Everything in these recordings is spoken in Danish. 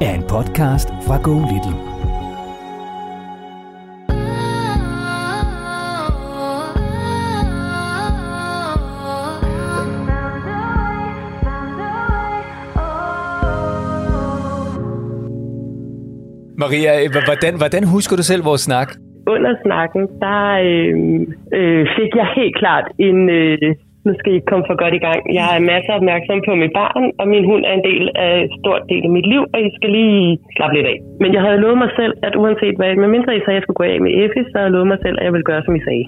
er en podcast fra Go Little. Maria, hvordan, hvordan husker du selv vores snak? Under snakken, der øh, øh, fik jeg helt klart en, øh, nu skal I komme for godt i gang. Jeg er masser opmærksom på mit barn, og min hund er en del af en stor del af mit liv, og I skal lige slappe lidt af. Men jeg havde lovet mig selv, at uanset hvad, med mindre I sagde, at jeg skulle gå af med Effie, så havde jeg lovet mig selv, at jeg ville gøre, som I sagde.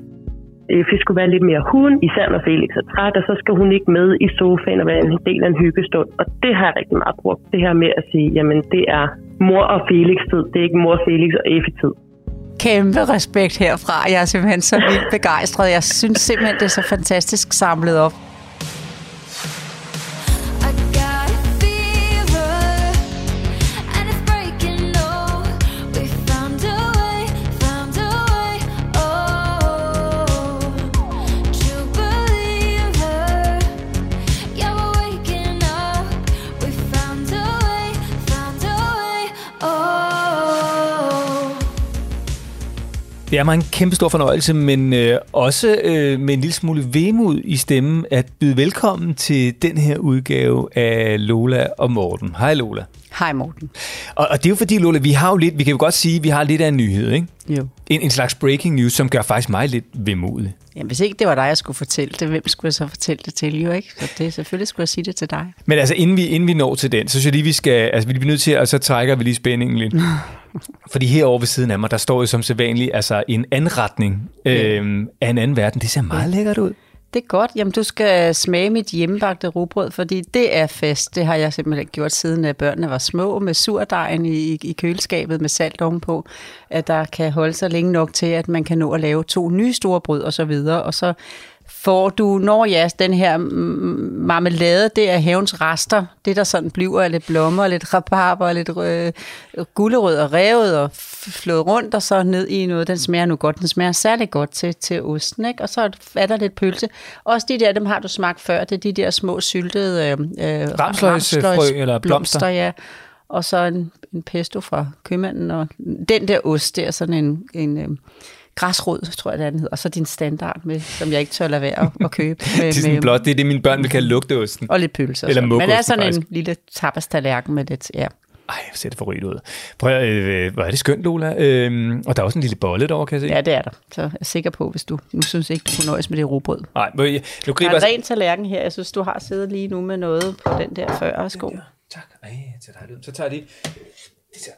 Effie skulle være lidt mere hund, især når Felix er træt, og så skal hun ikke med i sofaen og være en del af en hyggestund. Og det har jeg rigtig meget brugt. Det her med at sige, jamen det er mor og Felix tid, det er ikke mor, Felix og Effie tid kæmpe respekt herfra. Jeg er simpelthen så vildt begejstret. Jeg synes simpelthen, det er så fantastisk samlet op. Det er mig en kæmpe stor fornøjelse, men øh, også øh, med en lille smule vemod i stemmen at byde velkommen til den her udgave af Lola og Morten. Hej Lola. Hej Morten. Og, og det er jo fordi, Lola, vi har jo lidt, vi kan jo godt sige, at vi har lidt af en nyhed, ikke? Jo. En, en slags breaking news, som gør faktisk mig lidt vemodig. Jamen, hvis ikke det var dig, jeg skulle fortælle det, hvem skulle jeg så fortælle det til, jo ikke? Så det, selvfølgelig skulle jeg sige det til dig. Men altså, inden vi, inden vi når til den, så synes jeg lige, vi skal, altså, vi bliver nødt til, at så trækker vi lige spændingen lidt. Fordi herovre ved siden af mig, der står jo som sædvanligt altså en anretning øh, af en anden verden. Det ser meget lækkert ud. Det er godt. Jamen, du skal smage mit hjemmebagte rugbrød, fordi det er fest. Det har jeg simpelthen gjort siden at børnene var små, med surdejen i, i køleskabet med salt ovenpå, at der kan holde sig længe nok til, at man kan nå at lave to nye store brød og så videre. Og så får du, når ja, den her marmelade, det er havens rester. Det, der sådan bliver af lidt blommer, lidt rabarber, lidt øh, gulerød og revet og flået rundt, og så ned i noget. Den smager nu godt. Den smager særlig godt til, til osten, ikke? Og så er der lidt pølse. Også de der, dem har du smagt før. Det er de der små syltede øh, ramsløgsfrø eller blomster. blomster. ja. Og så en, en pesto fra købmanden. Og den der ost, det er sådan en... en øh, græsrod, tror jeg, det er, den hedder. Og så din standard, med, som jeg ikke tør lade være at købe. Med, det er sådan blot, det er det, mine børn vil kalde lugteosten. Og lidt pølser. Eller Men det er sådan faktisk. en lille tapas med lidt, ja. Ej, hvor ser det for rygt ud. Prøv at, øh, hvor er det skønt, Lola. Øhm, og der er også en lille bolle derovre, kan jeg se. Ja, det er der. Så jeg er sikker på, hvis du nu synes ikke, du kunne nøjes med det robrød. Nej, men jeg, nu griber... Der er en tallerken her. Jeg synes, du har siddet lige nu med noget på den der før sko. Ja, tak. Ej, tager det. Så tager de... Det ser...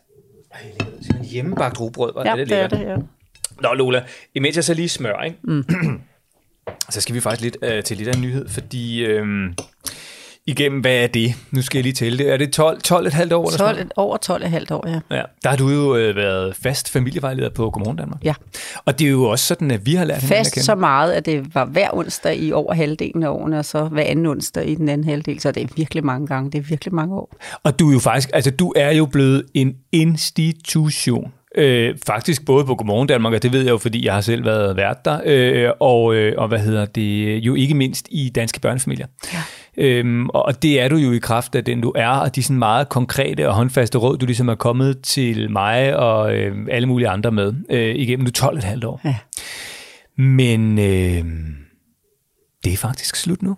Ej, det er en hjemmebagt robrød. Ja, det, det er det, ja. Nå, Lola, imens jeg så lige smør, ikke? Mm. så skal vi faktisk lidt øh, til lidt af en nyhed, fordi øh, igennem, hvad er det? Nu skal jeg lige tælle det. Er det 12, 12 et halvt år? 12, et, over 12 et halvt år, ja. ja. Der har du jo øh, været fast familievejleder på Godmorgen Danmark. Ja. Og det er jo også sådan, at vi har lært Fast så meget, at det var hver onsdag i over halvdelen af årene, og så hver anden onsdag i den anden halvdel. Så det er virkelig mange gange. Det er virkelig mange år. Og du er jo faktisk, altså du er jo blevet en institution Øh, faktisk både på Godmorgen Danmark, og det ved jeg jo, fordi jeg har selv været vært der, øh, og, øh, og hvad hedder det, jo ikke mindst i danske børnefamilier. Ja. Øhm, og det er du jo i kraft af den, du er, og de sådan meget konkrete og håndfaste råd, du ligesom er kommet til mig og øh, alle mulige andre med øh, igennem du 12,5 år. Ja. Men øh, det er faktisk slut nu.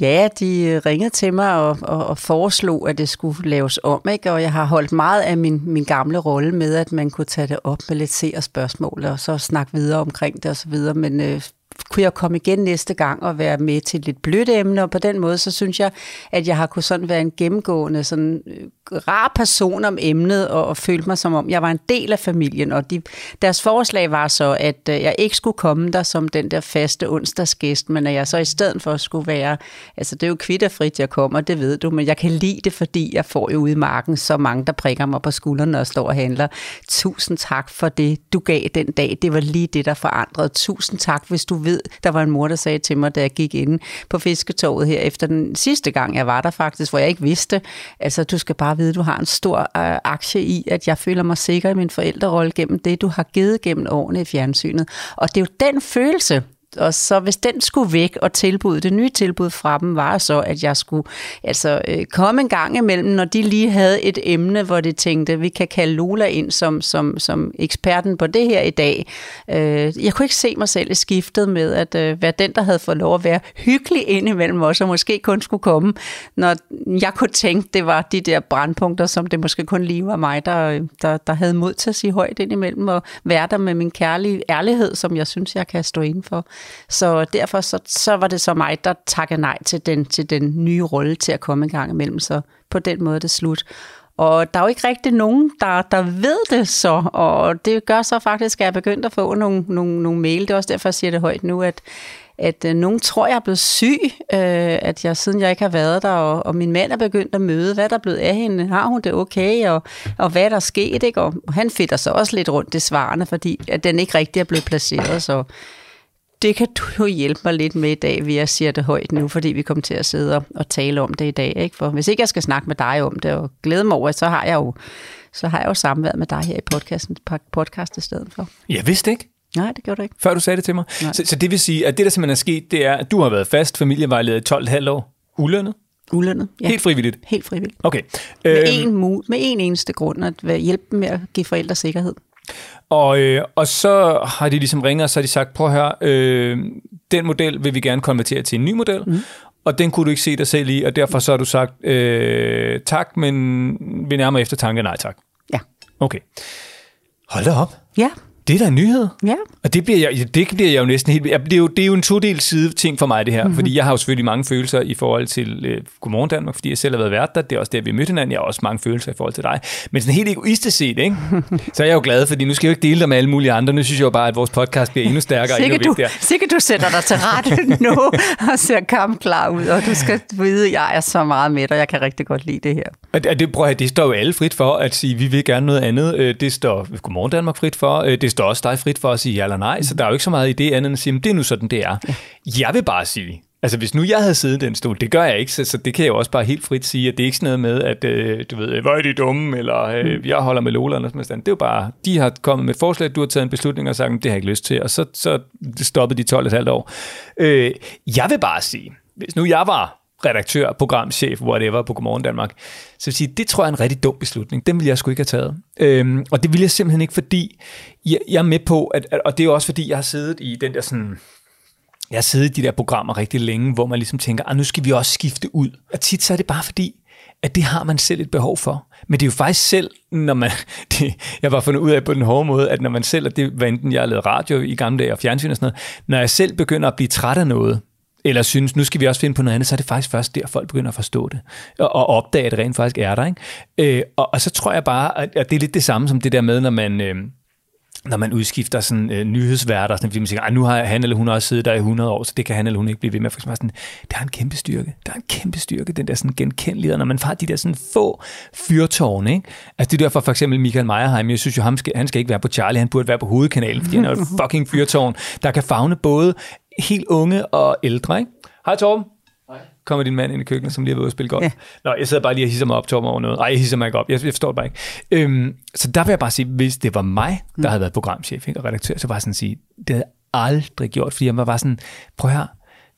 Ja, de øh, ringede til mig og, og, og foreslog, at det skulle laves om, ikke? og jeg har holdt meget af min, min gamle rolle med, at man kunne tage det op med lidt se og spørgsmål, og så snakke videre omkring det osv., men øh, kunne jeg komme igen næste gang og være med til et lidt blødt emne, og på den måde, så synes jeg, at jeg har kunne sådan være en gennemgående, sådan øh, rar person om emnet, og, og følte mig som om, jeg var en del af familien, og de, deres forslag var så, at øh, jeg ikke skulle komme der som den der faste onsdagsgæst, men at jeg så i stedet for skulle være, altså det er jo kvitterfrit, jeg kommer, det ved du, men jeg kan lide det, fordi jeg får jo ude i marken så mange, der prikker mig på skuldrene og står og handler. Tusind tak for det, du gav den dag. Det var lige det, der forandrede. Tusind tak, hvis du ved, der var en mor, der sagde til mig, da jeg gik ind på fisketorvet her efter den sidste gang, jeg var der faktisk, hvor jeg ikke vidste, altså du skal bare vide, du har en stor øh, aktie i, at jeg føler mig sikker i min forældrerolle gennem det, du har givet gennem årene i fjernsynet. Og det er jo den følelse, og så hvis den skulle væk, og tilbud, det nye tilbud fra dem var så, at jeg skulle altså, øh, komme en gang imellem, når de lige havde et emne, hvor de tænkte, vi kan kalde Lola ind som, som, som eksperten på det her i dag. Øh, jeg kunne ikke se mig selv i skiftet med at øh, være den, der havde fået lov at være hyggelig ind imellem os, og måske kun skulle komme, når jeg kunne tænke, det var de der brandpunkter, som det måske kun lige var mig, der, der, der havde mod til at sige højt ind imellem, og være der med min kærlige ærlighed, som jeg synes, jeg kan stå inden for. Så derfor så, så var det så mig, der takkede nej til den, til den nye rolle til at komme en gang imellem. Så på den måde er det slut. Og der er jo ikke rigtig nogen, der, der ved det så, og det gør så faktisk, at jeg er begyndt at få nogle, nogle, nogle mail. Det er også derfor, jeg siger det højt nu, at, at øh, nogen tror, jeg er blevet syg, øh, at jeg siden jeg ikke har været der, og, og min mand er begyndt at møde, hvad der er blevet af hende, har hun det okay, og, og hvad der er sket, ikke? og han fitter så også lidt rundt i svarene, fordi at den ikke rigtig er blevet placeret, så det kan du jo hjælpe mig lidt med i dag, ved at sige det højt nu, fordi vi kommer til at sidde og, tale om det i dag. Ikke? For hvis ikke jeg skal snakke med dig om det og glæde mig over, så har jeg jo, så har jeg jo samværet med dig her i podcasten, podcast i stedet for. Jeg vidste ikke. Nej, det gjorde du ikke. Før du sagde det til mig. Så, så det vil sige, at det, der simpelthen er sket, det er, at du har været fast familievejleder i 12,5 år. Ulønnet? Ulønnet, ja. Helt frivilligt? Helt frivilligt. Okay. Med, øhm, en, med en eneste grund, at hjælpe dem med at give forældre sikkerhed. Og, øh, og så har de ligesom ringet, og så har de sagt, prøv at høre, øh, den model vil vi gerne konvertere til en ny model, mm. og den kunne du ikke se dig selv i, og derfor så har du sagt, øh, tak, men vi nærmer efter tanke, nej tak. Ja. Okay. Hold da op. Ja. Det er da en nyhed. Ja. Og det bliver, jeg, det bliver jeg jo næsten helt... Det er jo, det er jo en todel side ting for mig, det her. Mm-hmm. Fordi jeg har jo selvfølgelig mange følelser i forhold til øh, Godmorgen Danmark, fordi jeg selv har været vært der. Det er også der, vi mødte hinanden. Jeg har også mange følelser i forhold til dig. Men sådan helt egoistisk set, ikke? så er jeg jo glad, fordi nu skal jeg jo ikke dele det med alle mulige andre. Nu synes jeg jo bare, at vores podcast bliver endnu stærkere og endnu vigtigere. Sikkert du sætter dig til rette nu og ser kampklar ud, og du skal vide, at jeg er så meget med, og jeg kan rigtig godt lide det her. Og det, prøv at, det står jo alle frit for at sige, at vi vil gerne noget andet. Øh, det står Godmorgen Danmark frit for. Øh, det står også dig frit for at sige ja eller nej, så der er jo ikke så meget i det andet end at sige, det er nu sådan, det er. Ja. Jeg vil bare sige, Altså, hvis nu jeg havde siddet i den stol, det gør jeg ikke, så, så det kan jeg jo også bare helt frit sige, at det er ikke sådan noget med, at øh, du ved, hvor er de dumme, eller øh, mm. jeg holder med Lola, eller sådan Det er jo bare, de har kommet med et forslag, du har taget en beslutning og sagt, det har jeg ikke lyst til, og så, så stoppede de 12,5 år. Øh, jeg vil bare sige, hvis nu jeg var redaktør, programchef, whatever, på Godmorgen Danmark. Så vil sige, det tror jeg er en rigtig dum beslutning. Den ville jeg sgu ikke have taget. Øhm, og det ville jeg simpelthen ikke, fordi jeg, jeg er med på, at, og det er også fordi, jeg har siddet i den der sådan, jeg har siddet i de der programmer rigtig længe, hvor man ligesom tænker, ah, nu skal vi også skifte ud. Og tit så er det bare fordi, at det har man selv et behov for. Men det er jo faktisk selv, når man, det, jeg var fundet ud af på den hårde måde, at når man selv, og det var enten jeg lavede radio i gamle dage og fjernsyn og sådan noget, når jeg selv begynder at blive træt af noget, eller synes, nu skal vi også finde på noget andet, så er det faktisk først der, folk begynder at forstå det, og, og opdage, at det rent faktisk er der. Ikke? Øh, og, og så tror jeg bare, at, at det er lidt det samme som det der med, når man... Øh, når man udskifter sådan øh, nyhedsværter, sådan, fordi man siger, nu har han eller hun også siddet der i 100 år, så det kan han eller hun ikke blive ved med. For sådan, der er en kæmpe styrke. Der er en kæmpe styrke, den der sådan genkendelighed, når man har de der sådan få fyrtårne. Ikke? Altså det er derfor for eksempel Michael Meyerheim, jeg synes jo, han skal, han skal ikke være på Charlie, han burde være på hovedkanalen, fordi han er et fucking fyrtårn, der kan fagne både helt unge og ældre. Ikke? Hej Torben. Kommer din mand ind i køkkenet, som lige har været ude spille golf? Ja. Nå, jeg sidder bare lige og hisser mig op, Torben, over noget. Nej, jeg hisser mig ikke op. Jeg, jeg forstår det bare ikke. Øhm, så der vil jeg bare sige, hvis det var mig, der mm. havde været programchef ikke, og redaktør, så var jeg sådan at sige, det havde aldrig gjort, fordi jeg var sådan, prøv her,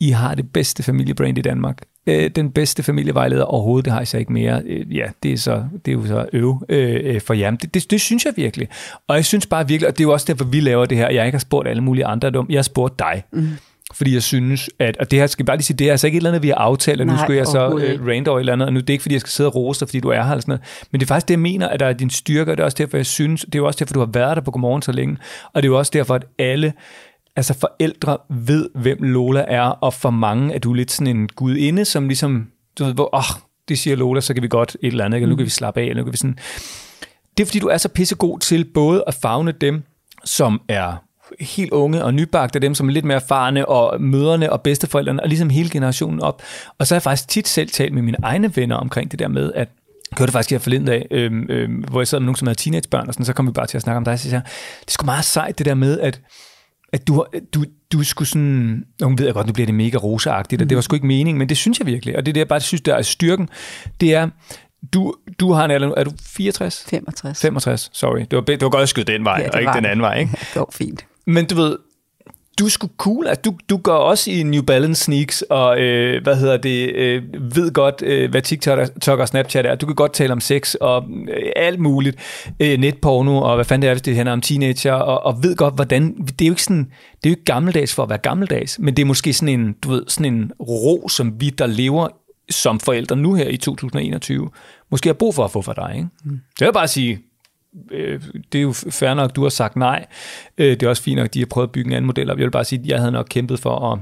I har det bedste familiebrand i Danmark. Øh, den bedste familievejleder overhovedet, det har jeg så ikke mere. Øh, ja, det er, så, det er jo så øv øh, for jer. Det, det, det synes jeg virkelig. Og jeg synes bare virkelig, og det er jo også derfor, vi laver det her. Jeg ikke har spurgt alle mulige andre, jeg har spurgt dig. Mm fordi jeg synes, at, og det her skal bare lige sige, det er altså ikke et eller andet, vi har aftalt, at nu skulle jeg så uh, rant over et eller andet, og nu det er ikke, fordi jeg skal sidde og rose dig, fordi du er her eller sådan noget, men det er faktisk det, jeg mener, at der er din styrke, og det er også derfor, jeg synes, det er jo også derfor, du har været der på Godmorgen så længe, og det er jo også derfor, at alle altså forældre ved, hvem Lola er, og for mange er du lidt sådan en gudinde, som ligesom, du ved, hvor, åh, det siger Lola, så kan vi godt et eller andet, ikke? Nu kan vi slappe af, eller nu kan vi sådan... Det er fordi, du er så pissegod til både at fagne dem, som er helt unge og nybagte, dem som er lidt mere erfarne, og møderne og bedsteforældrene, og ligesom hele generationen op. Og så har jeg faktisk tit selv talt med mine egne venner omkring det der med, at det faktisk her forleden dag, øhm, øhm, hvor jeg sad med nogen, som havde teenagebørn, og sådan, så kom vi bare til at snakke om dig, så siger det er sgu meget sejt det der med, at at du, du, du skulle sådan, nu ved jeg godt, nu bliver det mega roseagtigt, og det var sgu ikke meningen, men det synes jeg virkelig, og det er det, jeg bare synes, der er styrken, det er, du, du har en alder, er du 64? 65. 65, sorry. Det var, det var godt at skyde den vej, Ja, og ikke var den anden vej, ikke? Det går fint. Men du ved, du er sgu cool. Altså, du, du går også i New Balance sneaks, og øh, hvad hedder det, øh, ved godt, øh, hvad TikTok og Snapchat er. Du kan godt tale om sex og øh, alt muligt. Øh, netporno, og hvad fanden det er, hvis det handler om teenager, og, og ved godt, hvordan... Det er jo ikke sådan... Det er jo ikke gammeldags for at være gammeldags, men det er måske sådan en, du ved, sådan en ro, som vi, der lever som forældre nu her i 2021, måske har brug for at få for dig. Ikke? Mm. Jeg vil bare sige, øh, det er jo fair nok, du har sagt nej. Øh, det er også fint nok, de har prøvet at bygge en anden model, op. jeg vil bare sige, at jeg havde nok kæmpet for at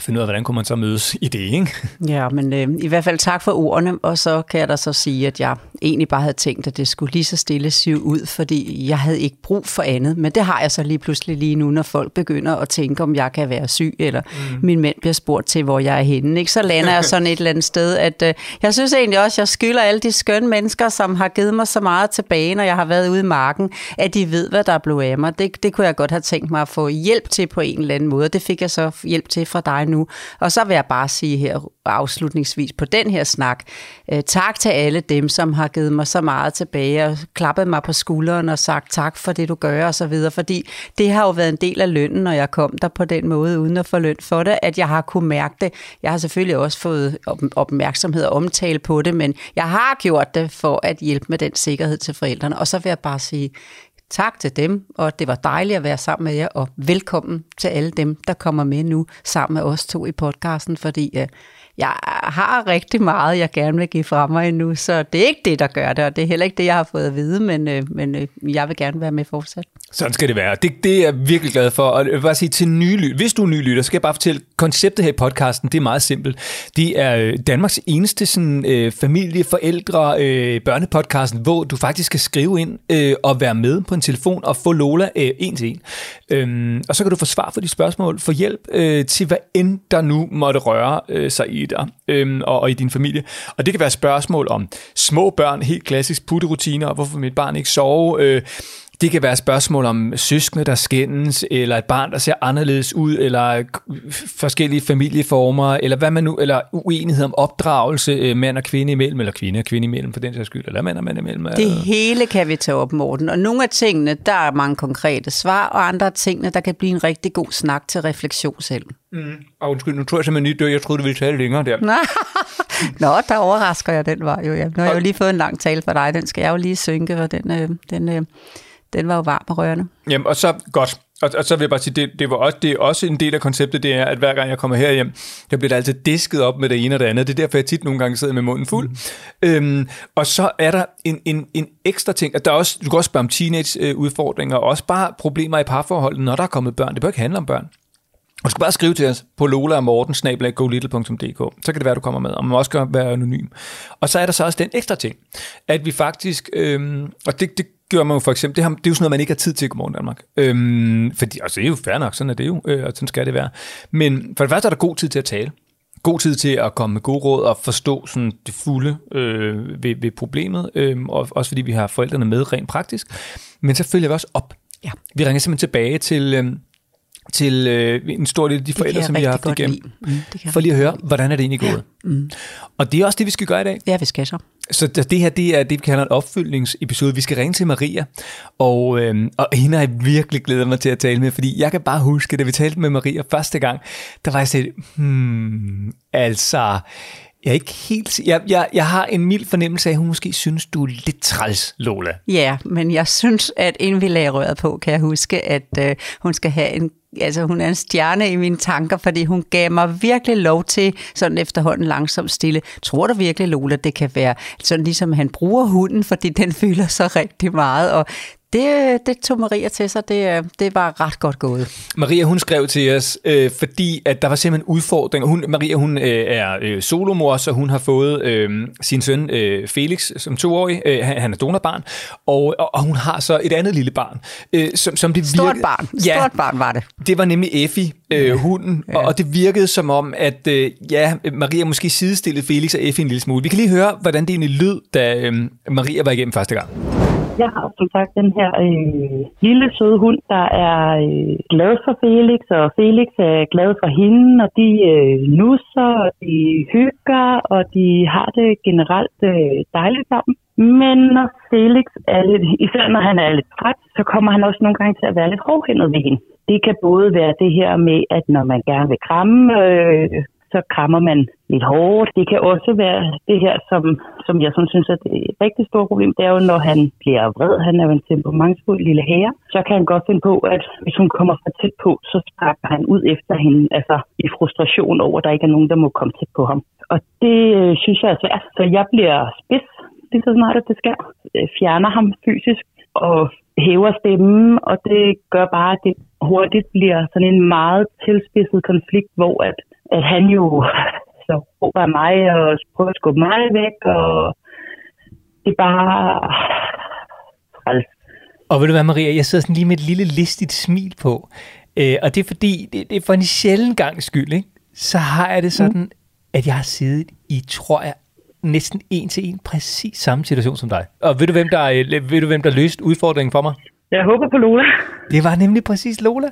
finde ud af, hvordan kunne man så mødes i det, ikke? Ja, men øh, i hvert fald tak for ordene, og så kan jeg da så sige, at jeg egentlig bare havde tænkt, at det skulle lige så stille sive ud, fordi jeg havde ikke brug for andet, men det har jeg så lige pludselig lige nu, når folk begynder at tænke, om jeg kan være syg, eller mm. min mænd bliver spurgt til, hvor jeg er henne. Ikke? Så lander jeg sådan et eller andet sted, at øh, jeg synes egentlig også, at jeg skylder alle de skønne mennesker, som har givet mig så meget tilbage, når jeg har været ude i marken, at de ved, hvad der blev af mig. Det, det kunne jeg godt have tænkt mig at få hjælp til på en eller anden måde, det fik jeg så hjælp til fra dig nu. Og så vil jeg bare sige her afslutningsvis på den her snak, øh, tak til alle dem, som har givet mig så meget tilbage og klappet mig på skulderen og sagt tak for det, du gør og så videre, fordi det har jo været en del af lønnen, når jeg kom der på den måde, uden at få løn for det, at jeg har kunne mærke det. Jeg har selvfølgelig også fået opmærksomhed og omtale på det, men jeg har gjort det for at hjælpe med den sikkerhed til forældrene. Og så vil jeg bare sige, Tak til dem, og det var dejligt at være sammen med jer, og velkommen til alle dem, der kommer med nu sammen med os to i podcasten, fordi øh, jeg har rigtig meget, jeg gerne vil give fra mig endnu, så det er ikke det, der gør det, og det er heller ikke det, jeg har fået at vide, men, øh, men øh, jeg vil gerne være med fortsat. Sådan skal det være. Det, det er jeg virkelig glad for. Og jeg vil bare sige til nye lytter, hvis du er ny lytter, så skal jeg bare fortælle, konceptet her i podcasten, det er meget simpelt. Det er øh, Danmarks eneste sådan, øh, familie, forældre, øh, børnepodcasten, hvor du faktisk skal skrive ind øh, og være med på en telefon og få Lola øh, en til en. Øhm, og så kan du få svar på de spørgsmål, få hjælp øh, til hvad end der nu måtte røre øh, sig i dig øhm, og, og i din familie. Og det kan være spørgsmål om små børn, helt klassisk putterutiner, hvorfor mit barn ikke sove, øh, det kan være spørgsmål om søskende, der skændes, eller et barn, der ser anderledes ud, eller forskellige familieformer, eller hvad man nu, eller uenighed om opdragelse øh, mand og kvinde imellem, eller kvinde og kvinde imellem for den sags skyld, eller mand og mand imellem. Det hele kan vi tage op, Morten. Og nogle af tingene, der er mange konkrete svar, og andre af tingene, der kan blive en rigtig god snak til refleksion selv. Mm. Og undskyld, nu tror jeg simpelthen lige dør. Jeg troede, du ville tale længere der. Nå, der overrasker jeg den var jo. Ja. Nu har jeg jo lige fået en lang tale fra dig. Den skal jeg jo lige synke, og den, øh, den, øh, den var jo varm og rørende. Jamen, og så godt. Og, og så vil jeg bare sige, det, det, var også, det er også en del af konceptet, det er, at hver gang jeg kommer herhjem, der bliver der altid disket op med det ene og det andet. Det er derfor, jeg tit nogle gange sidder med munden fuld. Mm. Øhm, og så er der en, en, en ekstra ting, at der er også, du kan også spørge om teenage-udfordringer, og også bare problemer i parforholdet, når der er kommet børn. Det bør ikke handle om børn. Og du skal bare skrive til os på lola og morten, så kan det være, du kommer med, og man også gøre, være anonym. Og så er der så også den ekstra ting, at vi faktisk, øhm, og det, det gør man jo for eksempel, det, har, det er jo sådan noget, man ikke har tid til i Godmorgen Danmark. Øhm, fordi, altså det er jo fair nok, sådan er det jo, øh, og sådan skal det være. Men for det første er der god tid til at tale. God tid til at komme med gode råd og forstå sådan det fulde øh, ved, ved problemet, øh, og også fordi vi har forældrene med rent praktisk. Men så følger vi også op. Ja. Vi ringer simpelthen tilbage til... Øh, til øh, en stor del af de forældre, som vi har haft igennem. Mm, for lige at høre, hvordan er det egentlig gået. Mm. Og det er også det, vi skal gøre i dag. Ja, vi skal så. Så det her, det er det, vi kalder en opfølgningsepisode. Vi skal ringe til Maria, og, øhm, og hende har jeg virkelig glædet mig til at tale med, fordi jeg kan bare huske, da vi talte med Maria første gang, der var jeg sådan, hmm, altså, jeg er ikke helt... Jeg, jeg, jeg har en mild fornemmelse af, at hun måske synes, du er lidt træls, Lola. Ja, men jeg synes, at inden vi lagde røret på, kan jeg huske, at øh, hun skal have en altså hun er en stjerne i mine tanker, fordi hun gav mig virkelig lov til, sådan efterhånden langsomt stille. Tror du virkelig, Lola, det kan være sådan ligesom han bruger hunden, fordi den føler så rigtig meget, og det, det tog Maria til sig. Det, det var ret godt gået. Maria, hun skrev til os, øh, fordi at der var simpelthen udfordringer. Hun, Maria, hun øh, er øh, solomor, så hun har fået øh, sin søn øh, Felix som toårig. Øh, han er donorbarn. Og, og, og hun har så et andet lille barn. Øh, som, som det Stort barn. Ja, Stort barn var det. Det var nemlig Effie, øh, hunden. Ja. Og, og det virkede som om, at øh, ja, Maria måske sidestillede Felix og Effie en lille smule. Vi kan lige høre, hvordan det egentlig lød, da øh, Maria var igennem første gang. Jeg har som sagt den her øh, lille søde hund, der er øh, glad for Felix, og Felix er glad for hende, og de øh, nusser, og de hygger, og de har det generelt øh, dejligt sammen. Men når Felix er lidt, især når han er lidt træt, så kommer han også nogle gange til at være lidt hårdhændet ved hende. Det kan både være det her med, at når man gerne vil kramme øh, så krammer man lidt hårdt. Det kan også være det her, som, som jeg sådan synes er det rigtig store problem, det er jo, når han bliver vred, han er jo en temperamentsfuld lille herre, så kan han godt finde på, at hvis hun kommer for tæt på, så sparker han ud efter hende, altså i frustration over, at der ikke er nogen, der må komme tæt på ham. Og det øh, synes jeg altså er svært, så jeg bliver spids lige så snart, at det sker. Øh, fjerner ham fysisk og hæver stemmen, og det gør bare, at det hurtigt bliver sådan en meget tilspidset konflikt, hvor at at han jo så råber mig og prøver at skubbe mig væk, og det er bare Og ved du hvad, Maria, jeg sidder sådan lige med et lille listigt smil på. Øh, og det er fordi, det, det er for en sjælden gang skyld, ikke? så har jeg det sådan, mm. at jeg har siddet i, tror jeg, næsten en til en præcis samme situation som dig. Og ved du, hvem der, øh, ved du, hvem der løste udfordringen for mig? Jeg håber på Lola. Det var nemlig præcis Lola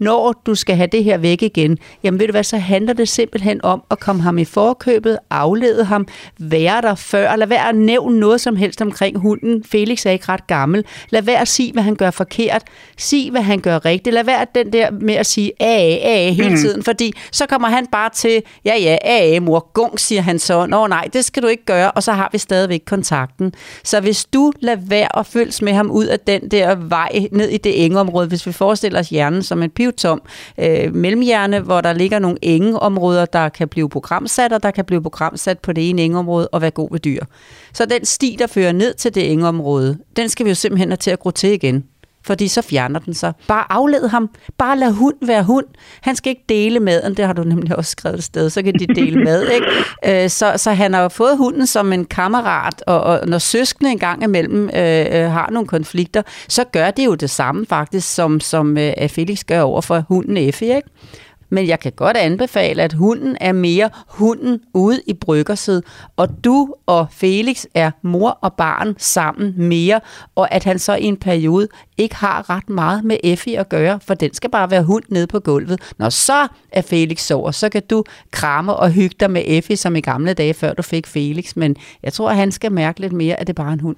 når du skal have det her væk igen, jamen ved du hvad, så handler det simpelthen om at komme ham i forkøbet, aflede ham, være der før, lad være at nævne noget som helst omkring hunden. Felix er ikke ret gammel. Lad være at sige, hvad han gør forkert. Sig, hvad han gør rigtigt. Lad være den der med at sige a, a hele mm. tiden, fordi så kommer han bare til, ja ja, a, mor, gung, siger han så. Nå nej, det skal du ikke gøre, og så har vi stadigvæk kontakten. Så hvis du lader være at følges med ham ud af den der vej ned i det engeområde, hvis vi forestiller os hjernen som en livtom øh, mellemhjerne, hvor der ligger nogle engeområder, der kan blive programsat, og der kan blive programsat på det ene engeområde og være god ved dyr. Så den sti, der fører ned til det engeområde, den skal vi jo simpelthen have til at gro til igen fordi så fjerner den sig. Bare afled ham. Bare lad hund være hund. Han skal ikke dele maden, det har du nemlig også skrevet et sted, så kan de dele mad. Ikke? Øh, så, så han har fået hunden som en kammerat, og, og når søskende en gang imellem øh, øh, har nogle konflikter, så gør det jo det samme faktisk, som, som øh, Felix gør over for hunden Effie. Ikke? Men jeg kan godt anbefale, at hunden er mere hunden ude i bryggerset, og du og Felix er mor og barn sammen mere, og at han så i en periode ikke har ret meget med Effie at gøre, for den skal bare være hund nede på gulvet. Når så er Felix sover, så kan du kramme og hygge dig med Effie, som i gamle dage, før du fik Felix, men jeg tror, at han skal mærke lidt mere, at det bare er en hund.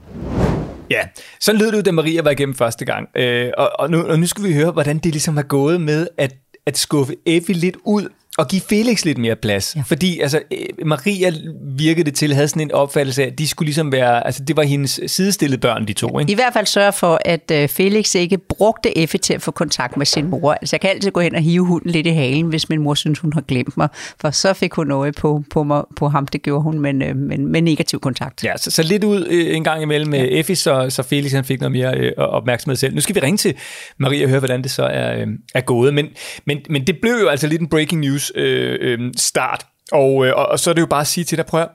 Ja, så lød det jo, da Maria var igennem første gang. Øh, og, og, nu, og nu skal vi høre, hvordan det ligesom er gået med, at at skuffe Effie lidt ud og give Felix lidt mere plads. Ja. Fordi altså, øh, Maria virkede det til, havde sådan en opfattelse af, at de skulle ligesom være, altså det var hendes sidestillede børn, de to. Ikke? I hvert fald sørge for, at øh, Felix ikke brugte Effie til at få kontakt med sin mor. Altså jeg kan altid gå hen og hive hunden lidt i halen, hvis min mor synes, hun har glemt mig. For så fik hun noget på, på, mig, på ham, det gjorde hun, men, øh, men med negativ kontakt. Ja, så, så lidt ud en gang imellem med ja. Effie, så, så Felix han fik noget mere opmærksomhed selv. Nu skal vi ringe til Maria og høre, hvordan det så er, er gået. Men, men, men det blev jo altså lidt en breaking news øh, øh, start. Og, øh, og så er det jo bare at sige til dig, prøv at,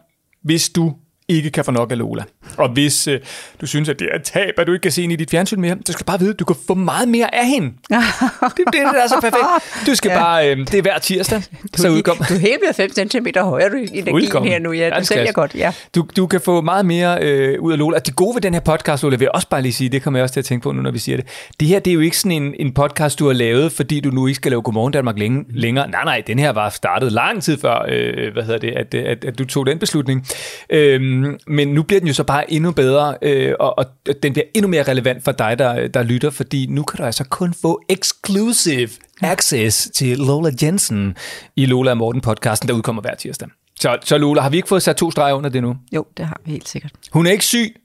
hvis du ikke kan få nok af Lola. Og hvis øh, du synes, at det er et tab, at du ikke kan se hende i dit fjernsyn mere, så skal du bare vide, at du kan få meget mere af hende. det, det, det er så perfekt. Du skal ja. bare, øh, det er hver tirsdag, du, så udkommer. Du er helt ved 5 cm højere du energi her nu. Ja, du sælger godt, ja. Du, du kan få meget mere øh, ud af Lola. Det gode ved den her podcast, Lola, vil jeg også bare lige sige, det kommer jeg også til at tænke på nu, når vi siger det. Det her, det er jo ikke sådan en, en podcast, du har lavet, fordi du nu ikke skal lave Godmorgen Danmark længe, længere. Nej, nej, den her var startet lang tid før, øh, hvad hedder det, at, at, at du tog den beslutning. Øh, Øhm, men nu bliver den jo så bare endnu bedre, øh, og, og den bliver endnu mere relevant for dig, der, der lytter, fordi nu kan du altså kun få exclusive access til Lola Jensen i Lola og Morten podcasten, der udkommer hver tirsdag. Så, så Lola, har vi ikke fået sat to streger under det nu? Jo, det har vi helt sikkert. Hun er ikke syg.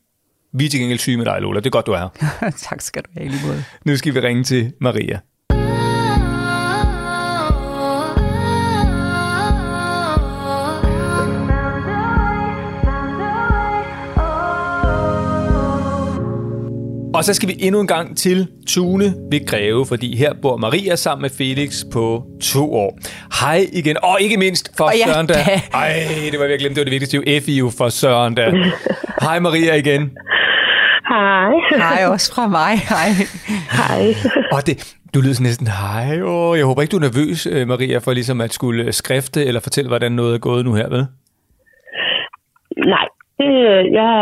Vi er til gengæld syge med dig, Lola. Det er godt, du er her. tak skal du have, lige måde. Nu skal vi ringe til Maria. Og så skal vi endnu en gang til Tune ved Greve, fordi her bor Maria sammen med Felix på to år. Hej igen, og ikke mindst for Og ja, Søren da. Ej, det var virkelig det var det vigtigste. Det jo jo for Søren da. Hej Maria igen. Hej. Hej også fra mig. Hej. Hej. Og det, du lyder næsten, hej, åh, jeg håber ikke, du er nervøs, øh, Maria, for ligesom at skulle skrifte eller fortælle, hvordan noget er gået nu her, vel? Nej, det, jeg,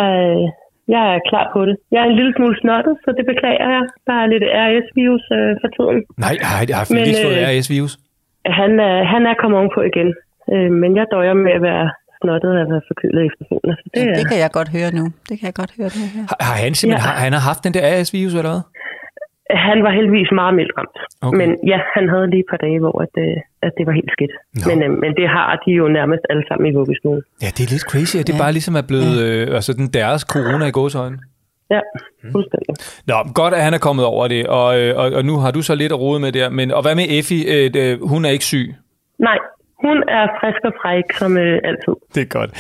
jeg er klar på det. Jeg er en lille smule snottet, så det beklager jeg. Der er lidt RS-virus øh, for tiden. Nej, nej, jeg har Felix Men, fået øh, RS-virus. Han er, han er kommet ovenpå igen. Øh, men jeg døjer med at være snottet og være forkølet efterfølgende. Så det, Det, er, det kan jeg godt høre nu. Det kan jeg godt høre det her. Har, har han simpelthen, Ja. har, han har haft den der RS-virus, eller hvad? Han var heldigvis meget mildt ramt. Okay. Men ja, han havde lige et par dage, hvor at, øh, at det var helt skidt. Men, øh, men det har de jo nærmest alle sammen i vuggestuen. Ja, det er lidt crazy, at det Ja. bare ligesom er blevet øh, altså den deres corona i gåsøjne. Ja, fuldstændig. Nå, godt, at han er kommet over det, og, øh, og, og nu har du så lidt at rode med der. Men, og hvad med Effie? Øh, hun er ikke syg. Nej, hun er frisk og fræk som øh, altid. Det er godt.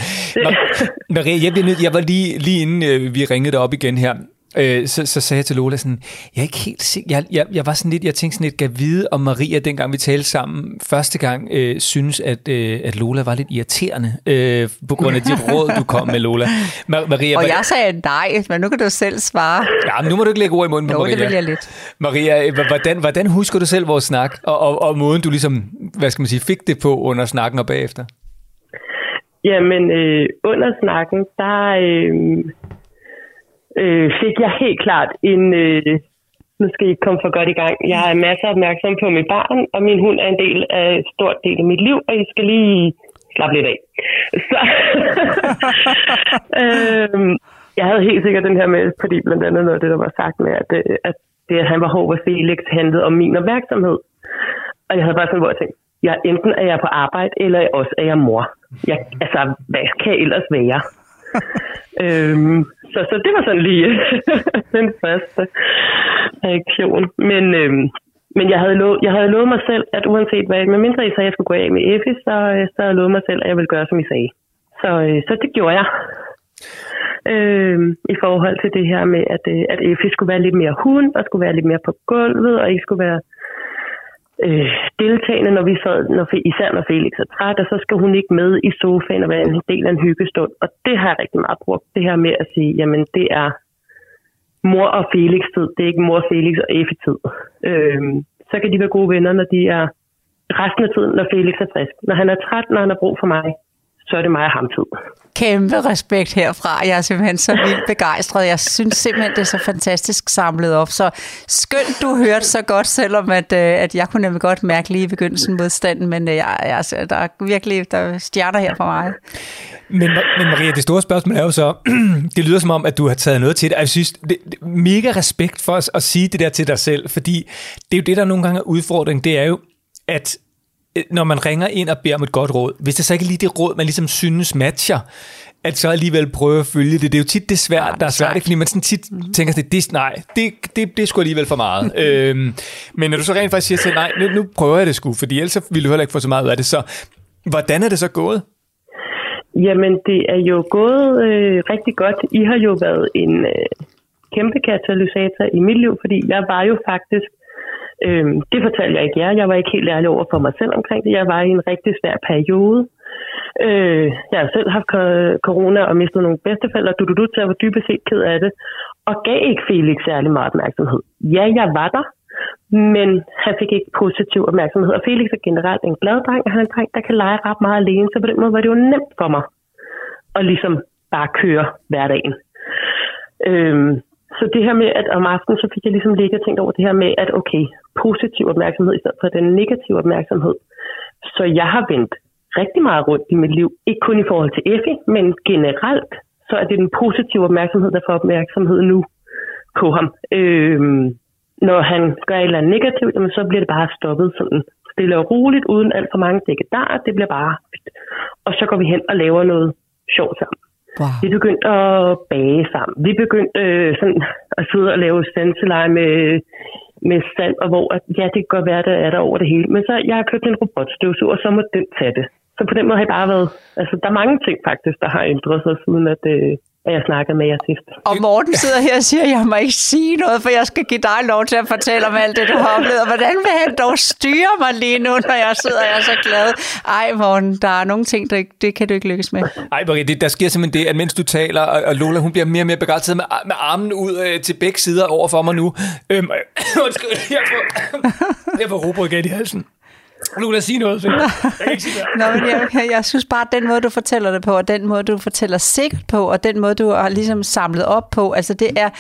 Ma- Maria, jeg, bliver nødt, jeg var lige, lige inden øh, vi ringede dig op igen her, øh, så, så sagde jeg til Lola sådan, jeg er ikke helt sikker, jeg, jeg, jeg var sådan lidt, jeg tænkte sådan lidt, gav vide om Maria, dengang vi talte sammen, første gang, øh, synes, at, øh, at Lola var lidt irriterende, øh, på grund af de råd, du kom med, Lola. Ma- Maria, Og jeg sagde nej, men nu kan du selv svare. Ja, men nu må du ikke lægge ord i munden på Jo, Maria. det vil jeg lidt. Maria, øh, hvordan, hvordan husker du selv vores snak, og, og, og måden du ligesom, hvad skal man sige, fik det på under snakken og bagefter? Jamen, øh, under snakken, der øh, øh, fik jeg helt klart en... Øh, nu skal I komme for godt i gang. Jeg er masser opmærksom på mit barn, og min hund er en del af et stort del af mit liv, og I skal lige slappe lidt af. Så, øh, jeg havde helt sikkert den her med, fordi blandt andet noget af det, der var sagt med, at, øh, at det, at han var hård ved Felix, handlede om min opmærksomhed. Og jeg havde bare sådan, hvor jeg tænkte, jeg, enten er jeg på arbejde, eller også er jeg mor. Jeg, altså, hvad kan jeg ellers være? øhm, så, så det var sådan lige den første øh, reaktion. Men, øhm, men jeg, havde lov, jeg havde lovet mig selv, at uanset hvad, medmindre I sagde, at jeg skulle gå af med Effie, så, øh, så havde jeg lovet mig selv, at jeg ville gøre, som I sagde. Så, øh, så det gjorde jeg. Øhm, I forhold til det her med, at, øh, at Effie skulle være lidt mere hund, og skulle være lidt mere på gulvet, og ikke skulle være øh, Øh, deltagende, når vi sad, når, især når Felix er træt, og så skal hun ikke med i sofaen og være en del af en hyggestund. Og det har jeg rigtig meget brugt, det her med at sige, jamen det er mor og Felix tid, det er ikke mor, Felix og Effie tid. Øh, så kan de være gode venner, når de er resten af tiden, når Felix er frisk. Når han er træt, når han har brug for mig, så er det mig og ham tid. Kæmpe respekt herfra. Jeg er simpelthen så vildt begejstret. Jeg synes simpelthen, det er så fantastisk samlet op. Så skønt, du hørte så godt, selvom at, øh, at jeg kunne nemlig godt mærke lige i begyndelsen modstanden, men øh, jeg, jeg, altså, der er virkelig der er stjerner her for mig. Men, men Maria, det store spørgsmål er jo så, det lyder som om, at du har taget noget til det. Og Jeg synes, det, det, mega respekt for os at sige det der til dig selv, fordi det er jo det, der nogle gange er udfordring, det er jo, at når man ringer ind og beder om et godt råd, hvis det så ikke er lige det råd, man ligesom synes matcher, at så alligevel prøve at følge det. Det er jo tit det svært, der er svært, ikke? fordi man sådan tit mm-hmm. tænker, det, det, nej, det, det, det er sgu alligevel for meget. øhm, men når du så rent faktisk siger til, nej, nu, nu prøver jeg det sgu, fordi ellers ville du heller ikke få så meget ud af det. Så hvordan er det så gået? Jamen, det er jo gået øh, rigtig godt. I har jo været en øh, kæmpe katalysator i mit liv, fordi jeg var jo faktisk, øh, det fortalte jeg ikke jer, jeg var ikke helt ærlig over for mig selv omkring det. Jeg var i en rigtig svær periode. Øh, jeg har selv haft corona og mistet nogle bedsteforældre, du, du, du, så jeg var dybest set ked af det, og gav ikke Felix særlig meget opmærksomhed. Ja, jeg var der, men han fik ikke positiv opmærksomhed. Og Felix er generelt en glad dreng, og han er en dreng, der kan lege ret meget alene, så på den måde var det jo nemt for mig at ligesom bare køre hverdagen. Øhm, så det her med, at om aftenen, så fik jeg ligesom ligget og tænkt over det her med, at okay, positiv opmærksomhed i stedet for den negative opmærksomhed. Så jeg har vendt rigtig meget rundt i mit liv, ikke kun i forhold til Effie, men generelt, så er det den positive opmærksomhed, der får opmærksomhed nu på ham. Øhm, når han gør et eller andet negativt, jamen, så bliver det bare stoppet sådan stille og roligt, uden alt for mange dække der. Det bliver bare Og så går vi hen og laver noget sjovt sammen. Wow. Vi begyndte at bage sammen. Vi begyndte øh, sådan at sidde og lave sanseleje med, med sand, og hvor at, ja, det kan godt være, der er der over det hele. Men så jeg har købt en robotstøvsuger, og så må den tage det. Så på den måde har jeg bare været... Altså, der er mange ting faktisk, der har ændret sig, siden at, øh, at jeg snakkede med jer sidst. Og Morten sidder her og siger, at jeg må ikke sige noget, for jeg skal give dig lov til at fortælle om alt det, du har oplevet. Hvordan vil han dog styre mig lige nu, når jeg sidder og er så glad? Ej, Morten, der er nogle ting, der det kan du ikke lykkes med. Ej, Marie, det, der sker simpelthen det, at mens du taler, og, og Lola, hun bliver mere og mere begejstret med, med armen ud øh, til begge sider over for mig nu. Øhm, undskyld, jeg får, jeg får robot i halsen. Nu lad sige noget, jeg kan ikke sige Nå, men jeg, jeg, jeg synes bare, at den måde, du fortæller det på, og den måde, du fortæller sikkert på, og den måde, du har ligesom samlet op på, altså det er,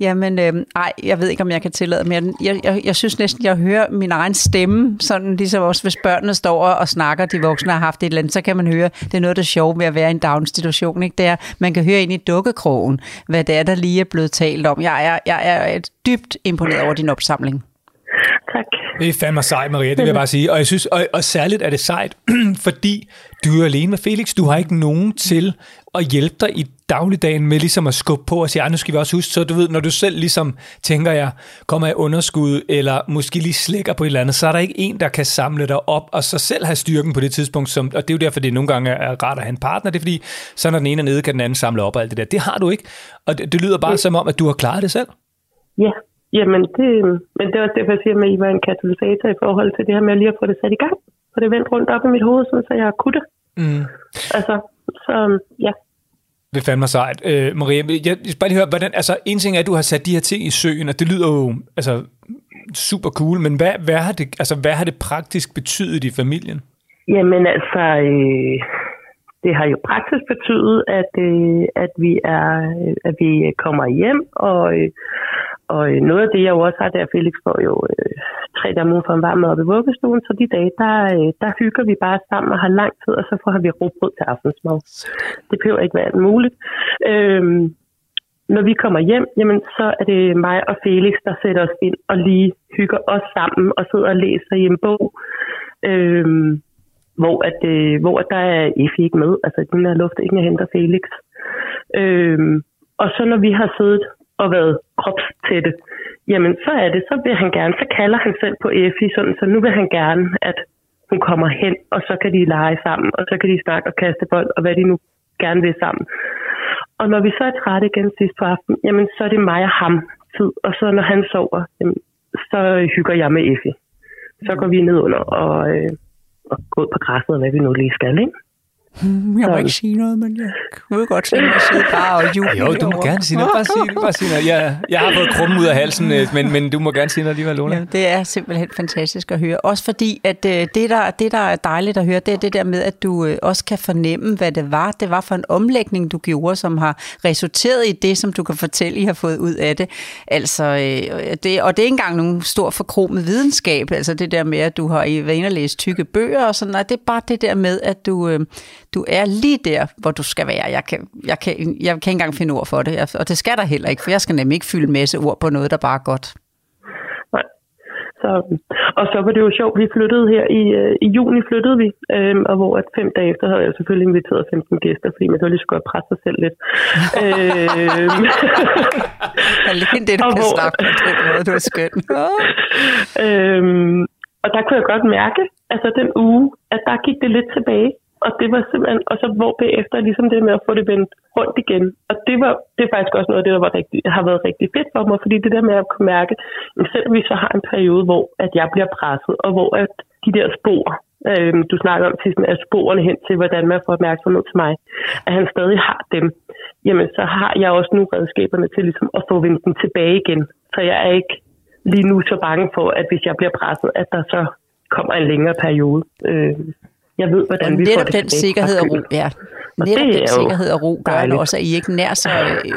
jamen, øh, ej, jeg ved ikke, om jeg kan tillade mere. Jeg, jeg, jeg synes næsten, jeg hører min egen stemme, sådan ligesom også, hvis børnene står og snakker, de voksne har haft et eller andet, så kan man høre, det er noget, der er sjovt med at være i en daginstitution, ikke? Det er, man kan høre ind i dukkekrogen, hvad det er, der lige er blevet talt om. Jeg er, jeg er dybt imponeret over din opsamling. Tak. Det er fandme sejt, Maria, det vil jeg bare sige. Og jeg synes, og, og særligt er det sejt, fordi du er alene med Felix. Du har ikke nogen til at hjælpe dig i dagligdagen med ligesom at skubbe på og sige, nu skal vi også huske, så du ved, når du selv ligesom tænker, jeg kommer i underskud, eller måske lige slækker på et eller andet, så er der ikke en, der kan samle dig op, og så selv have styrken på det tidspunkt, som, og det er jo derfor, det nogle gange er rart at have en partner, det er fordi, så når den ene er nede, kan den anden samle op og alt det der. Det har du ikke, og det, det lyder bare som om, at du har klaret det selv. Ja, Jamen, det, men det er også derfor, jeg siger, at I var en katalysator i forhold til det her med at lige at få det sat i gang. For det vendt rundt op i mit hoved, så jeg kunne det. Mm. Altså, så ja. Det fandt mig sejt. Øh, Maria, jeg, jeg skal bare lige høre, hvordan, altså en ting er, at du har sat de her ting i søen, og det lyder jo altså, super cool, men hvad, hvad, har det, altså, hvad har det praktisk betydet i familien? Jamen altså, øh, det har jo praktisk betydet, at, øh, at, vi er, at vi kommer hjem, og, øh, og øh, noget af det, jeg jo også har der, Felix får jo øh, tre dage om for en varm mad op i vuggestuen, så de dage, der, øh, der hygger vi bare sammen og har lang tid, og så får vi råbrød til aftensmad. Det behøver ikke være alt muligt. Øh, når vi kommer hjem, jamen, så er det mig og Felix, der sætter os ind og lige hygger os sammen og sidder og læser i en bog. øh, hvor, at, øh, hvor der er Effie ikke med, altså den her luft ikke, henter Felix. Øh, og så når vi har siddet og været kropstætte, jamen så er det, så vil han gerne, så kalder han selv på Effie, sådan, så nu vil han gerne, at hun kommer hen, og så kan de lege sammen, og så kan de snakke og kaste bold, og hvad de nu gerne vil sammen. Og når vi så er trætte igen sidst på aften, jamen så er det mig og ham tid, og så når han sover, jamen, så hygger jeg med Effie. Så går vi ned under og, øh, og gå ud på græsset, og hvad vi nu lige skal, ikke? Jeg må ikke sige noget, men jeg kunne godt tænke mig at sidde bare og juble. Jo, du må gerne sige noget. Bare sige, bare sige noget. Jeg, jeg har fået krummen ud af halsen, øh, men, men du må gerne sige noget alligevel, Lona. Ja, det er simpelthen fantastisk at høre. Også fordi, at øh, det der, det, der er dejligt at høre, det er det der med, at du øh, også kan fornemme, hvad det var. Det var for en omlægning, du gjorde, som har resulteret i det, som du kan fortælle, I har fået ud af det. Altså, det, og det er ikke engang nogen stor forkromet videnskab, altså det der med, at du har været inde og læst tykke bøger og sådan noget. Det er bare det der med, at du du er lige der, hvor du skal være. Jeg kan, jeg kan, jeg kan ikke engang finde ord for det, og det skal der heller ikke, for jeg skal nemlig ikke fylde en masse ord på noget, der bare er godt. Nej. Så, og så var det jo sjovt, vi flyttede her i, øh, i juni, flyttede vi, øhm, og hvor at fem dage efter havde jeg selvfølgelig inviteret 15 gæster, fordi man så lige skulle presse sig selv lidt. øhm, Alene det, du kan hvor, snakke på den måde, du er skøn. øhm, og der kunne jeg godt mærke, altså den uge, at der gik det lidt tilbage. Og det var simpelthen, og så hvor bagefter ligesom det med at få det vendt rundt igen. Og det var det er faktisk også noget af det, der var rigtig, har været rigtig fedt for mig, fordi det der med at kunne mærke, at selvom vi så har en periode, hvor at jeg bliver presset, og hvor at de der spor, øh, du snakker om til at sporene hen til, hvordan man får opmærksomhed til mig, at han stadig har dem, jamen så har jeg også nu redskaberne til ligesom at få vendt dem tilbage igen. Så jeg er ikke lige nu så bange for, at hvis jeg bliver presset, at der så kommer en længere periode. Øh, jeg ved, hvordan og vi får det den sikkerhed og ro, ja. Og Netop den sikkerhed og ro gør dejligt. også, at I ikke nær så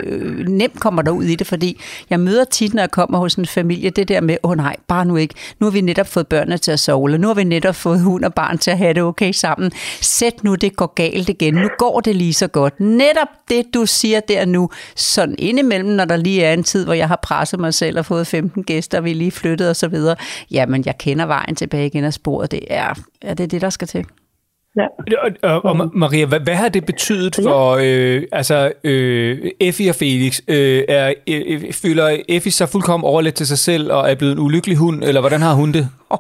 øh, nemt kommer der ud i det, fordi jeg møder tit, når jeg kommer hos en familie, det der med, åh oh, nej, bare nu ikke. Nu har vi netop fået børnene til at sove, nu har vi netop fået hund og barn til at have det okay sammen. Sæt nu, det går galt igen. Nu går det lige så godt. Netop det, du siger der nu, sådan indimellem, når der lige er en tid, hvor jeg har presset mig selv og fået 15 gæster, vi lige flyttet og så videre. Jamen, jeg kender vejen tilbage igen af sporet. Det er, er det det, der skal til. Ja. Og, og, Maria, hvad, hvad har det betydet for øh, altså, øh, Effie og Felix? Øh, er, øh, føler Effie sig fuldkommen overlet til sig selv og er blevet en ulykkelig hund, eller hvordan har hun det?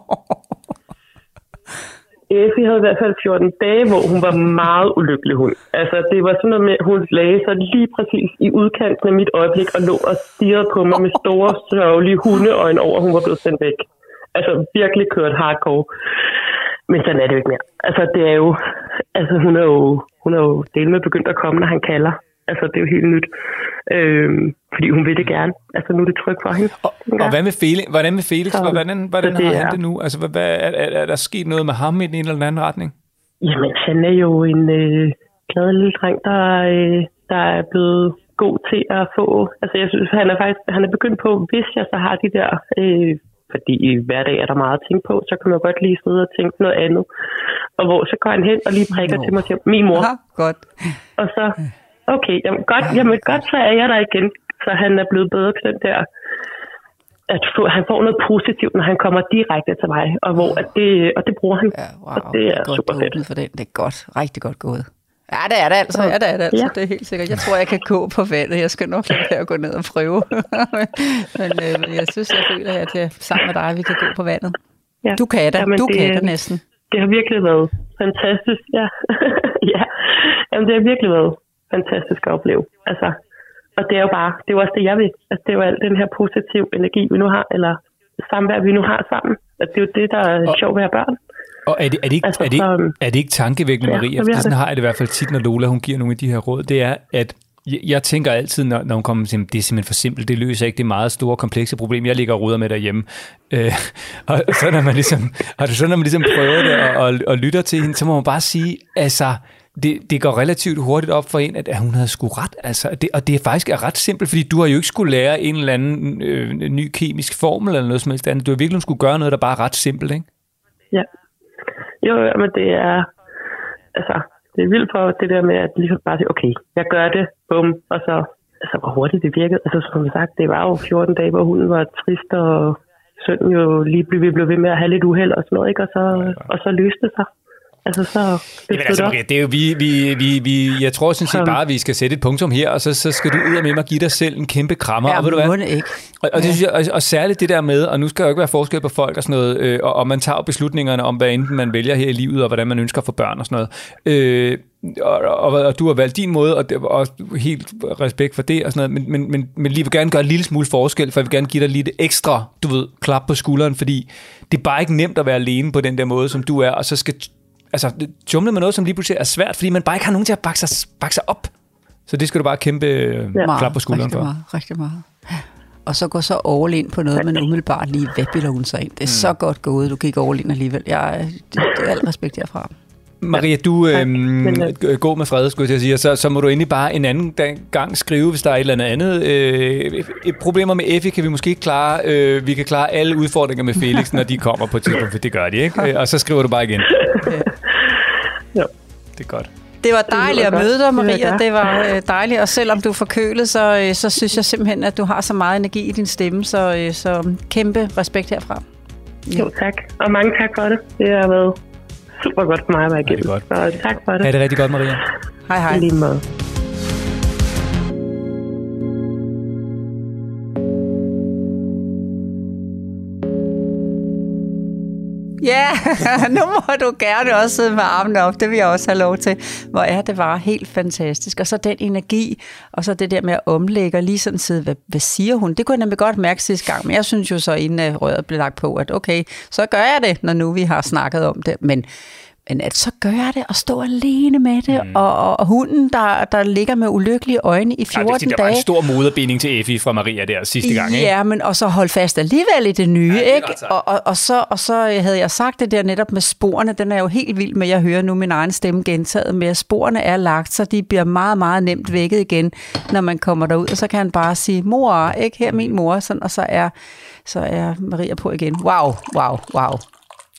Effie havde i hvert fald 14 dage, hvor hun var meget ulykkelig hund. Altså, det var sådan noget med, at hun lagde sig lige præcis i udkanten af mit øjeblik og lå og stirrede på mig med store, sørgelige hundeøjne over, at hun var blevet sendt væk. Altså, virkelig kørt hardcore. Men sådan er det jo ikke mere. Altså, det er jo... Altså, hun er jo, hun er jo del med begyndt at komme, når han kalder. Altså, det er jo helt nyt. Øhm, fordi hun vil det gerne. Altså, nu er det trygt for hende. Og, og hvad med Felix? Hvordan med Felix? Så- hvordan hvordan så har han er- det nu? Altså, hvad, hvad, er, er, er, der sket noget med ham i den ene eller den anden retning? Jamen, han er jo en øh, glad lille dreng, der, øh, der er blevet god til at få... Altså, jeg synes, han er faktisk han er begyndt på, hvis jeg så har de der... Øh, fordi i hverdag er der meget at tænke på, så kan man godt lige sidde og tænke noget andet. Og hvor så går han hen og lige prikker Nå. til mig og siger, min mor. Aha, godt. Og så, okay, jamen godt, jamen godt, så er jeg der igen. Så han er blevet bedre til den der, at få, han får noget positivt, når han kommer direkte til mig, og, hvor at det, og det bruger han. Ja, wow. Og det er godt super fedt. for den. Det er godt. Rigtig godt gået. Ja, det er det altså. Ja, det er det altså. Ja. Det er helt sikkert. Jeg tror, jeg kan gå på vandet. Jeg skal nok lade være at gå ned og prøve. men, øh, men jeg synes, jeg føler, at jeg sammen med dig, vi kan gå på vandet. Ja. Du kan det. Jamen, Du det- kan det næsten. det har virkelig været fantastisk. Ja, ja. Jamen, det har virkelig været fantastisk at opleve. Altså, og det er jo bare, det er jo også det, jeg vil. Altså, det er jo al den her positiv energi, vi nu har, eller samvær, vi nu har sammen. At det er jo det, der er Og- sjovt ved at have børn. Og er det, er det, ikke, Altså, er det, ikke, så- er det ikke tankevækkende, Ja, Maria? For sådan det. har jeg det i hvert fald tit, når Lola hun giver nogle af de her råd. Det er, at jeg, jeg tænker altid, når, når hun kommer til, det er simpelthen for simpelt, det løser ikke det meget store, komplekse problem, jeg ligger og ruder med derhjemme. Øh, og så når man ligesom, og så når man ligesom prøver det og, og, og lytter til hende, så må man bare sige, altså, det, det går relativt hurtigt op for en, at, at hun havde sgu ret. Altså, det, og det er faktisk er ret simpelt, fordi du har jo ikke skulle lære en eller anden øh, ny kemisk formel eller noget som helst andet. Du har virkelig skulle gøre noget, der bare er ret simpelt, ikke? Ja. Jo, jo, men det er, altså, det er vildt for det der med at ligesom bare sige, okay, jeg gør det, bum, og så, altså, hvor hurtigt det virkede. Altså, som sagt, det var jo 14 dage, hvor hunden var trist, og sønnen jo lige blev, vi blev ved med at have lidt uheld og sådan noget, ikke? Og så, og så løste det sig. Altså, så Jamen altså. Maria, det er jo, vi, vi, vi, vi, jeg tror sådan set bare, at vi skal sætte et punktum her, og så, så skal du ud og med mig give dig selv en kæmpe krammer. Ja, og ved du hvad? ikke. Og, og, det synes jeg, og, og særligt det der med, og nu skal jo ikke være forskel på folk og sådan noget, øh, og, og man tager beslutningerne om, hvad enten man vælger her i livet, og hvordan man ønsker at få børn og sådan noget. Øh, og, og, og du har valgt din måde, og, det, og helt respekt for det og sådan noget, men, men, men, men lige vil gerne gøre en lille smule forskel, for jeg vil gerne give dig lidt ekstra, du ved, klap på skulderen, fordi det er bare ikke nemt at være alene på den der måde, som du er, og så skal altså, tumle med noget, som lige pludselig er svært, fordi man bare ikke har nogen til at bakke sig, bakke sig op. Så det skal du bare kæmpe øh, klap på skulderen rigtig for. Meget, rigtig meget. Og så gå så all in på noget, man umiddelbart lige, hvad bilder hun sig ind? Det er mm. så godt gået, du gik all in alligevel. Jeg, det, det er alt respekt herfra. Maria, du øhm, øh, gå med fred, skulle jeg sige, og så, så må du endelig bare en anden gang skrive, hvis der er et eller andet. Øh, et problemer med Effie kan vi måske ikke klare. Øh, vi kan klare alle udfordringer med Felix, når de kommer på tidspunkt, for det gør de, ikke? Øh, Og så skriver du bare igen. Jo. Det er godt. Det var dejligt at godt. møde dig, Det Maria. Det var øh, dejligt, og selvom du er forkølet, så, øh, så synes jeg simpelthen, at du har så meget energi i din stemme, så, øh, så kæmpe respekt herfra. Jo, tak. Og mange tak for det. Det har været super godt for mig at være det er igennem. godt. Så tak for det. Ha' det rigtig godt, Maria. Hej hej. Lige måde. Ja, nu må du gerne også sidde med armene op. Det vil jeg også have lov til. Hvor er det bare helt fantastisk. Og så den energi, og så det der med at omlægge og lige sådan sidde, hvad, hvad siger hun? Det kunne jeg nemlig godt mærke sidste gang. Men jeg synes jo så, inden øh, røret blev lagt på, at okay, så gør jeg det, når nu vi har snakket om det. Men men at så gør jeg det og stå alene med det, mm. og, og, hunden, der, der ligger med ulykkelige øjne i Ja, 14 det, der var en stor moderbinding til Effie fra Maria der sidste gang, ikke? Ja, men og så hold fast alligevel i det nye, Ja, det ikke? Og, og, og, så, og så havde jeg sagt det der netop med sporene, den er jo helt vild med, jeg hører nu min egen stemme gentaget med, at sporene er lagt, så de bliver meget, meget nemt vækket igen, når man kommer derud, og så kan han bare sige, mor, ikke? Her er min mor, sådan, og så er, så er Maria på igen. Wow, wow, wow.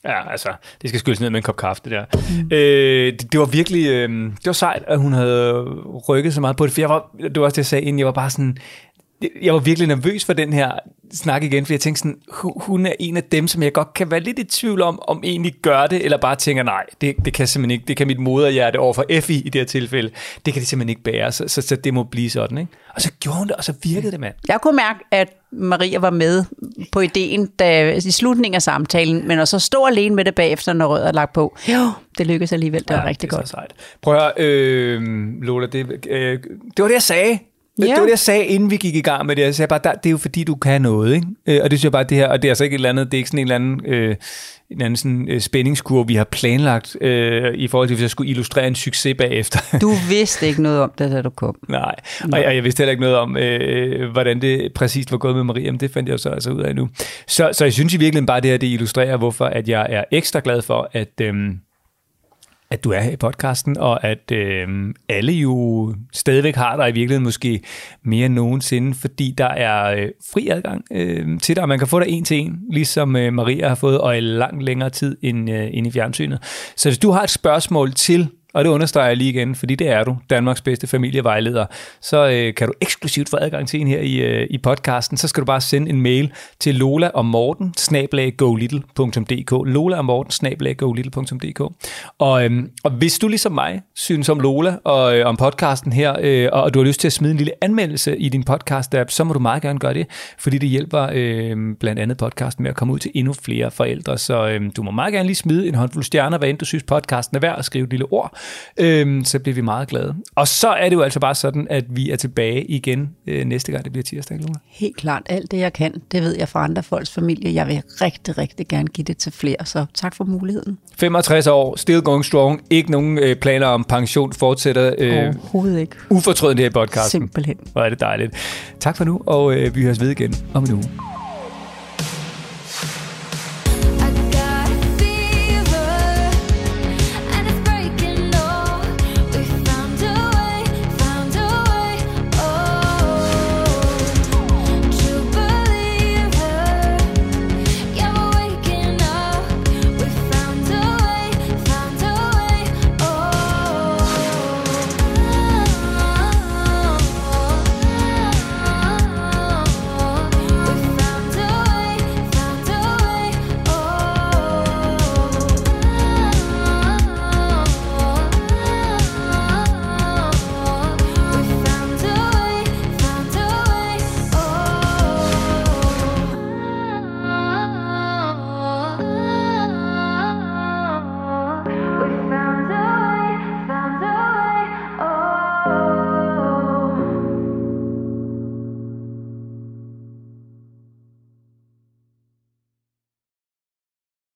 Ja, altså, det skal skyldes ned med en kop kaffe, det der. Mm. Øh, det, det var virkelig, øh, det var sejt, at hun havde rykket så meget på det, for jeg var, det var også det, jeg sagde inden, jeg var bare sådan, jeg var virkelig nervøs for den her snak igen, for jeg tænkte sådan, hun er en af dem, som jeg godt kan være lidt i tvivl om, om egentlig gør det, eller bare tænker, nej, det, det kan simpelthen ikke, det kan mit moderhjerte over for Effie i det her tilfælde, det kan det simpelthen ikke bære, så, så, så det må blive sådan, ikke? Og så gjorde hun det, og så virkede det, mand. Jeg kunne mærke, at Maria var med på ideen da, i slutningen af samtalen, men at så stå alene med det bagefter, når rød er lagt på. Jo, det lykkedes alligevel, det var ja, rigtig det godt. Sejt. Prøv at høre, øh, Lola, det, øh, det var det, jeg sagde. Ja. Det var det, jeg sagde, inden vi gik i gang med det. Jeg sagde bare, der, det er jo fordi, du kan noget, ikke? Øh, og det synes jeg bare, det her, og det er altså ikke et eller andet, det er ikke sådan en eller anden, øh, en anden sådan, øh, spændingskur, vi har planlagt, øh, i forhold til, hvis jeg skulle illustrere en succes bagefter. Du vidste ikke noget om det, da du kom. Nej, og jeg, jeg vidste heller ikke noget om, øh, hvordan det præcist var gået med Maria, men det fandt jeg så altså ud af nu. Så, så jeg synes i virkeligheden bare, det her, det illustrerer, hvorfor at jeg er ekstra glad for, at... Øh, at du er her i podcasten, og at øh, alle jo stadigvæk har dig i virkeligheden måske mere end nogensinde, fordi der er øh, fri adgang øh, til dig, og man kan få dig en til en, ligesom øh, Maria har fået, og i langt længere tid end, øh, end i fjernsynet. Så hvis du har et spørgsmål til og det understreger jeg lige igen, fordi det er du, Danmarks bedste familievejleder, så øh, kan du eksklusivt få adgang til en her i, øh, i podcasten. Så skal du bare sende en mail til lola og morten, Lola og morten, Og, øh, og hvis du ligesom mig synes om Lola og øh, om podcasten her, øh, og du har lyst til at smide en lille anmeldelse i din podcast-app, så må du meget gerne gøre det, fordi det hjælper øh, blandt andet podcasten med at komme ud til endnu flere forældre. Så øh, du må meget gerne lige smide en håndfuld stjerner, hvad end du synes podcasten er værd, og skrive et lille ord øhm, så bliver vi meget glade. Og så er det jo altså bare sådan, at vi er tilbage igen øh, næste gang, det bliver tirsdag, Luna. Helt klart. Alt det, jeg kan, det ved jeg fra andre folks familie. Jeg vil rigtig, rigtig gerne give det til flere, så tak for muligheden. 65 år, still going strong, ikke nogen øh, planer om pension, fortsætter øh, Overhovedet ikke. ufortrødende her i podcasten. Simpelthen. Hvor er det dejligt. Tak for nu, og øh, vi høres ved igen om en uge.